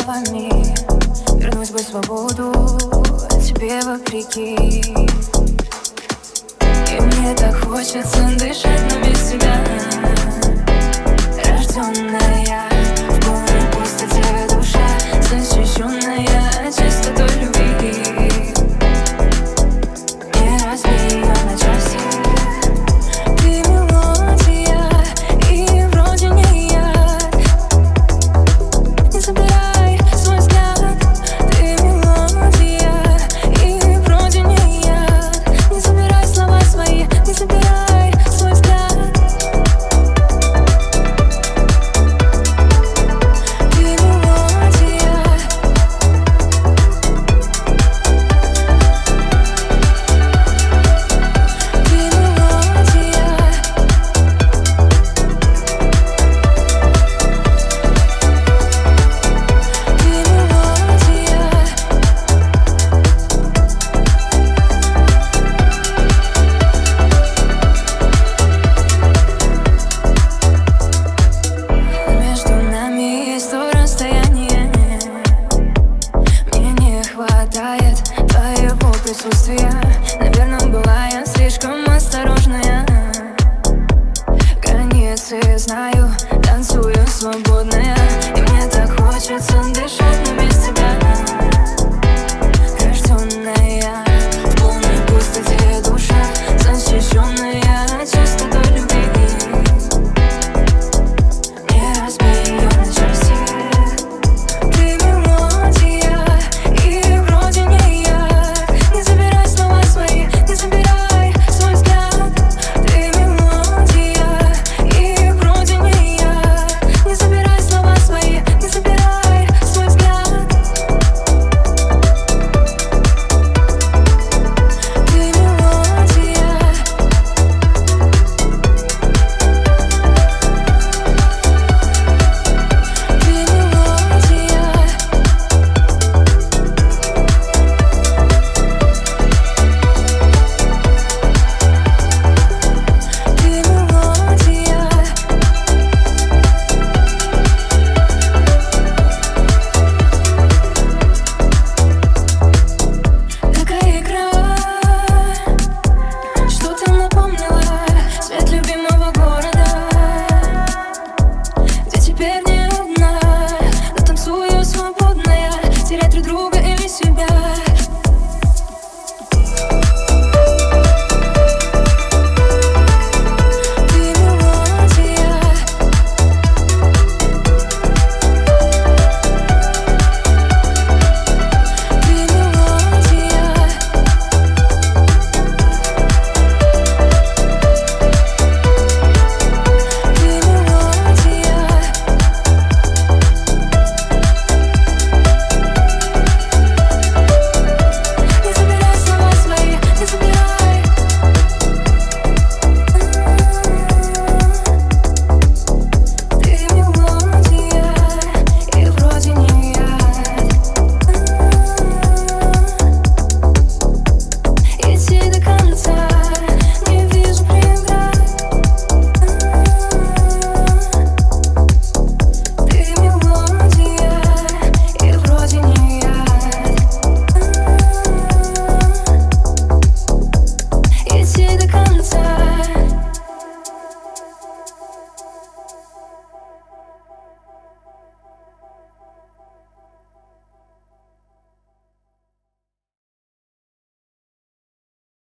словами Вернуть бы свободу тебе вопреки. И мне так хочется дышать, но без тебя. Рожденная de sus días.